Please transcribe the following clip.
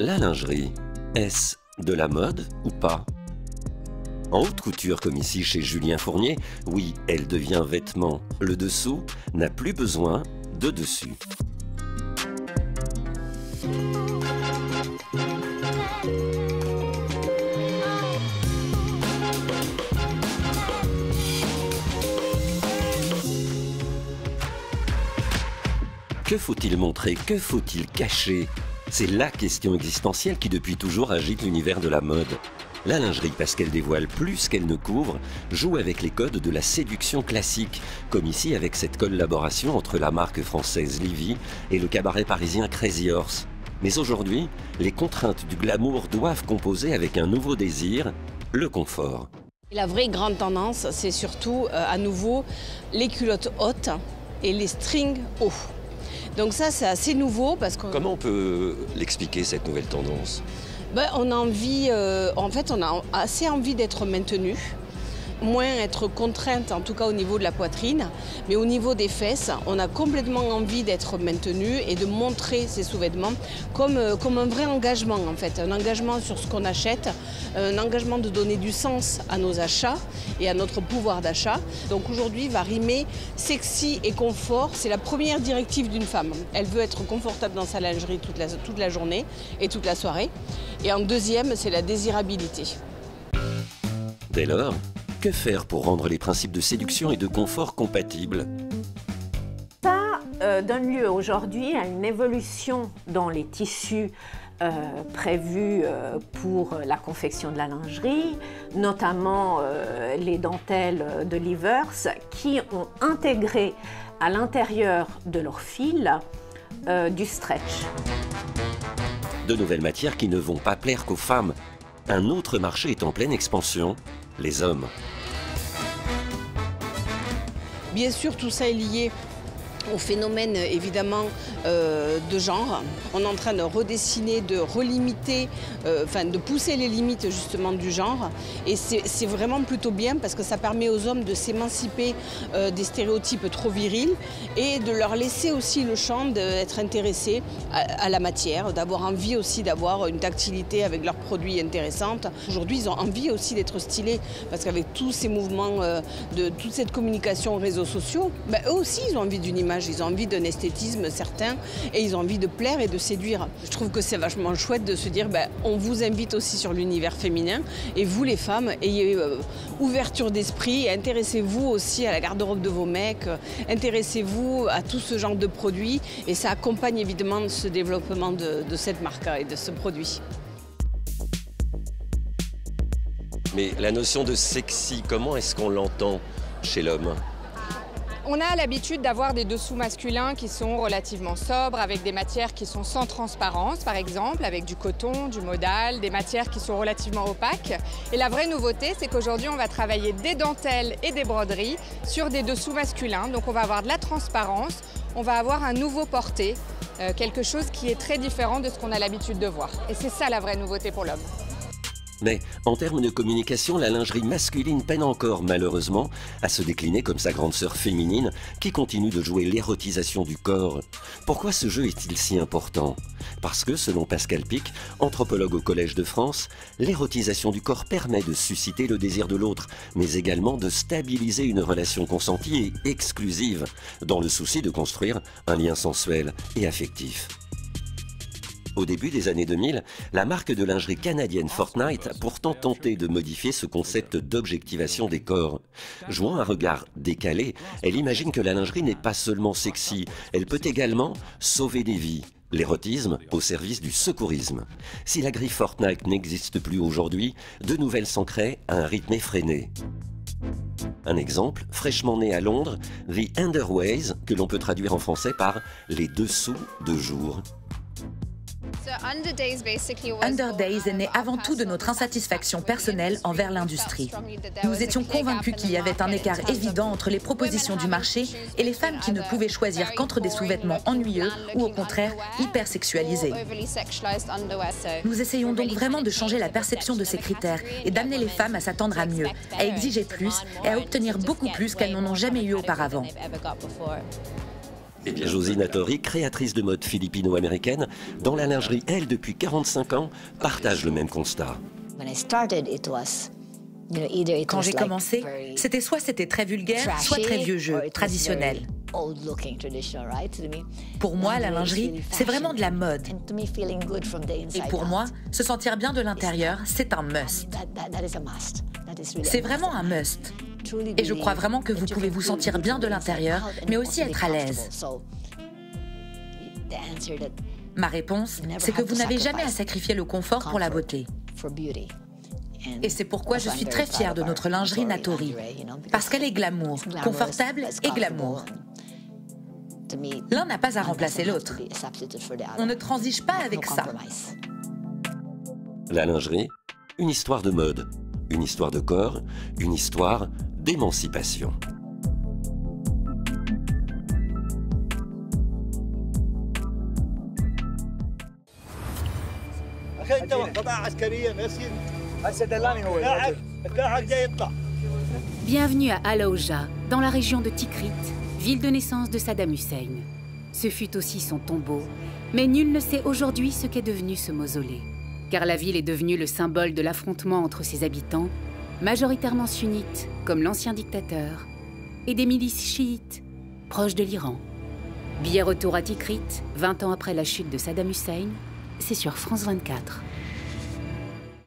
La lingerie, est-ce de la mode ou pas? En haute couture comme ici chez Julien Fournier, oui, elle devient vêtement. Le dessous n'a plus besoin de dessus. Que faut-il montrer? Que faut-il cacher? C'est la question existentielle qui depuis toujours agite l'univers de la mode. La lingerie, parce qu'elle dévoile plus qu'elle ne couvre, joue avec les codes de la séduction classique, comme ici avec cette collaboration entre la marque française Livy et le cabaret parisien Crazy Horse. Mais aujourd'hui, les contraintes du glamour doivent composer avec un nouveau désir, le confort. La vraie grande tendance, c'est surtout euh, à nouveau les culottes hautes et les strings hauts. Donc ça, c'est assez nouveau parce que... Comment on peut l'expliquer, cette nouvelle tendance? Ben, On a envie, euh, en fait, on a assez envie d'être maintenu moins être contrainte, en tout cas au niveau de la poitrine, mais au niveau des fesses, on a complètement envie d'être maintenu et de montrer ces sous-vêtements comme, euh, comme un vrai engagement en fait, un engagement sur ce qu'on achète, un engagement de donner du sens à nos achats et à notre pouvoir d'achat. Donc aujourd'hui va rimer sexy et confort, c'est la première directive d'une femme. Elle veut être confortable dans sa lingerie toute la, toute la journée et toute la soirée. Et en deuxième, c'est la désirabilité. Dès lors, que faire pour rendre les principes de séduction et de confort compatibles Ça euh, donne lieu aujourd'hui à une évolution dans les tissus euh, prévus euh, pour la confection de la lingerie, notamment les dentelles de Livers, qui ont intégré à l'intérieur de leur fil du stretch. De nouvelles matières qui ne vont pas plaire qu'aux femmes. Un autre marché est en pleine expansion, les hommes. Bien sûr, tout ça est lié au phénomène évidemment euh, de genre. On est en train de redessiner, de relimiter, euh, enfin de pousser les limites justement du genre. Et c'est vraiment plutôt bien parce que ça permet aux hommes de s'émanciper euh, des stéréotypes trop virils et de leur laisser aussi le champ d'être intéressés à, la matière, d'avoir envie aussi d'avoir une tactilité avec leurs produits intéressantes. Aujourd'hui, ils ont envie aussi d'être stylés parce qu'avec tous ces mouvements, de toute cette communication aux réseaux sociaux, ben, eux aussi ils ont envie d'une image ils ont envie d'un esthétisme certain et ils ont envie de plaire et de séduire. Je trouve que c'est vachement chouette de se dire ben, on vous invite aussi sur l'univers féminin et vous les femmes, ayez euh, ouverture d'esprit intéressez-vous aussi à la garde-robe de vos mecs, intéressez-vous à tout ce genre de produits et ça accompagne évidemment ce développement de cette marque et de ce produit. Mais la notion de sexy, comment est-ce qu'on l'entend chez l'homme? On a l'habitude d'avoir des dessous masculins qui sont relativement sobres, avec des matières qui sont sans transparence, par exemple, avec du coton, du modal, des matières qui sont relativement opaques. Et la vraie nouveauté, c'est qu'aujourd'hui, on va travailler des dentelles et des broderies sur des dessous masculins. Donc on va avoir de la transparence, on va avoir un nouveau porté, euh, quelque chose qui est très différent de ce qu'on a l'habitude de voir. Et c'est ça la vraie nouveauté pour l'homme. Mais en termes de communication, la lingerie masculine peine encore, malheureusement, à se décliner comme sa grande sœur féminine, qui continue de jouer l'érotisation du corps. Pourquoi ce jeu est-il si important? Parce que, selon Pascal Pic, anthropologue au Collège de France, l'érotisation du corps permet de susciter le désir de l'autre, mais également de stabiliser une relation consentie et exclusive, dans le souci de construire un lien sensuel et affectif. Au début des années 2000, la marque de lingerie canadienne Fortnite a pourtant tenté de modifier ce concept d'objectivation des corps. Jouant un regard décalé, elle imagine que la lingerie n'est pas seulement sexy, elle peut également sauver des vies. L'érotisme au service du secourisme. Si la grille Fortnite n'existe plus aujourd'hui, de nouvelles s'en à un rythme effréné. Un exemple, fraîchement né à Londres, The Underways, que l'on peut traduire en français par les dessous de jour. Under Days est né avant tout de notre insatisfaction personnelle envers l'industrie. Nous étions convaincus qu'il y avait un écart évident entre les propositions du marché et les femmes qui ne pouvaient choisir qu'entre des sous-vêtements ennuyeux ou au contraire hyper sexualisés. Nous essayons donc vraiment de changer la perception de ces critères et d'amener les femmes à s'attendre à mieux, à exiger plus et à obtenir beaucoup plus qu'elles n'en ont jamais eu auparavant. Josie Natori, créatrice de mode philippino-américaine, dans la lingerie, elle, depuis 45 ans, partage le même constat. Quand j'ai commencé, c'était soit c'était très vulgaire, soit très vieux jeu, traditionnel. Pour moi, la lingerie, c'est vraiment de la mode. Et pour moi, se sentir bien de l'intérieur, c'est un must. C'est vraiment un must. Et je crois vraiment que vous pouvez vous sentir bien de l'intérieur, mais aussi être à l'aise. Ma réponse, c'est que vous n'avez jamais à sacrifier le confort pour la beauté. Et c'est pourquoi je suis très fière de notre lingerie Natori, parce qu'elle est glamour, confortable et glamour. L'un n'a pas à remplacer l'autre. On ne transige pas avec ça. La lingerie, une histoire de mode, une histoire de corps, une histoire d'émancipation. Bienvenue à Alaoja, dans la région de Tikrit, ville de naissance de Saddam Hussein. Ce fut aussi son tombeau, mais nul ne sait aujourd'hui ce qu'est devenu ce mausolée. Car la ville est devenue le symbole de l'affrontement entre ses habitants, majoritairement sunnites, comme l'ancien dictateur, et des milices chiites, proches de l'Iran. Billet retour à Tikrit, 20 ans après la chute de Saddam Hussein, c'est sur France 24.